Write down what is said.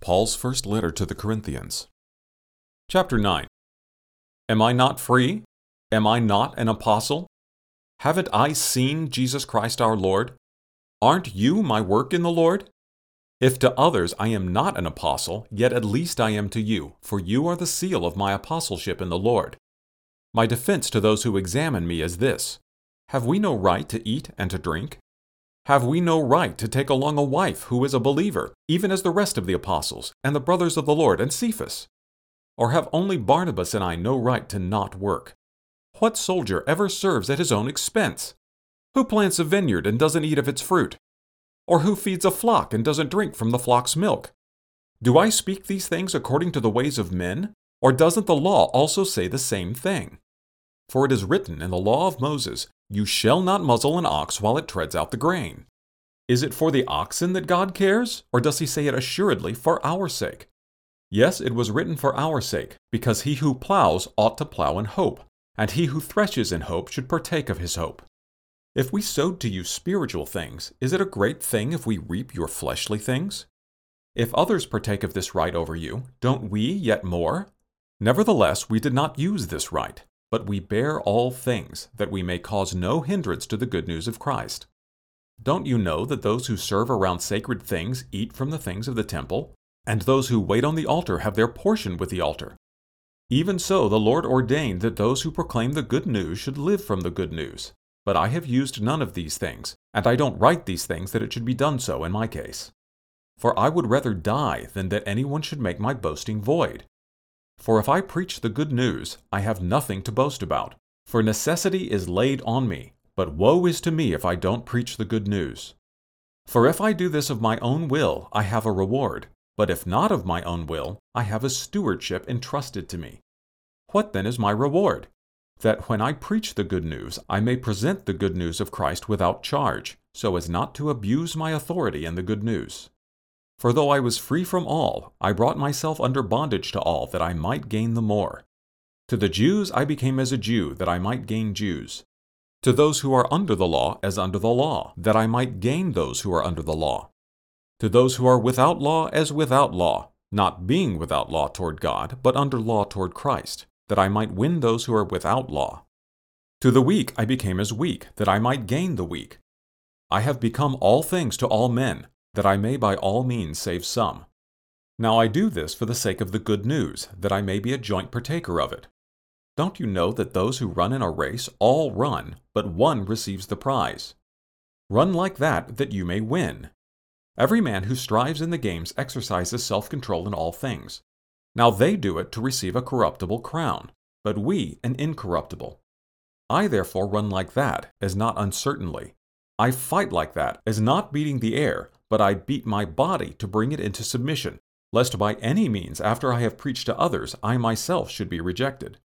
Paul's first letter to the Corinthians. Chapter 9 Am I not free? Am I not an apostle? Haven't I seen Jesus Christ our Lord? Aren't you my work in the Lord? If to others I am not an apostle, yet at least I am to you, for you are the seal of my apostleship in the Lord. My defense to those who examine me is this Have we no right to eat and to drink? Have we no right to take along a wife who is a believer, even as the rest of the apostles, and the brothers of the Lord, and Cephas? Or have only Barnabas and I no right to not work? What soldier ever serves at his own expense? Who plants a vineyard and doesn't eat of its fruit? Or who feeds a flock and doesn't drink from the flock's milk? Do I speak these things according to the ways of men? Or doesn't the law also say the same thing? For it is written in the law of Moses, You shall not muzzle an ox while it treads out the grain. Is it for the oxen that God cares, or does he say it assuredly for our sake? Yes, it was written for our sake, because he who plows ought to plow in hope, and he who threshes in hope should partake of his hope. If we sowed to you spiritual things, is it a great thing if we reap your fleshly things? If others partake of this right over you, don't we yet more? Nevertheless, we did not use this right but we bear all things, that we may cause no hindrance to the good news of Christ. Don't you know that those who serve around sacred things eat from the things of the temple, and those who wait on the altar have their portion with the altar? Even so, the Lord ordained that those who proclaim the good news should live from the good news. But I have used none of these things, and I don't write these things that it should be done so in my case. For I would rather die than that anyone should make my boasting void. For if I preach the good news, I have nothing to boast about. For necessity is laid on me, but woe is to me if I don't preach the good news. For if I do this of my own will, I have a reward, but if not of my own will, I have a stewardship entrusted to me. What then is my reward? That when I preach the good news, I may present the good news of Christ without charge, so as not to abuse my authority in the good news. For though I was free from all, I brought myself under bondage to all, that I might gain the more. To the Jews I became as a Jew, that I might gain Jews. To those who are under the law, as under the law, that I might gain those who are under the law. To those who are without law, as without law, not being without law toward God, but under law toward Christ, that I might win those who are without law. To the weak I became as weak, that I might gain the weak. I have become all things to all men that I may by all means save some. Now I do this for the sake of the good news, that I may be a joint partaker of it. Don't you know that those who run in a race all run, but one receives the prize? Run like that, that you may win. Every man who strives in the games exercises self control in all things. Now they do it to receive a corruptible crown, but we an incorruptible. I therefore run like that, as not uncertainly. I fight like that, as not beating the air, but I beat my body to bring it into submission, lest by any means, after I have preached to others, I myself should be rejected.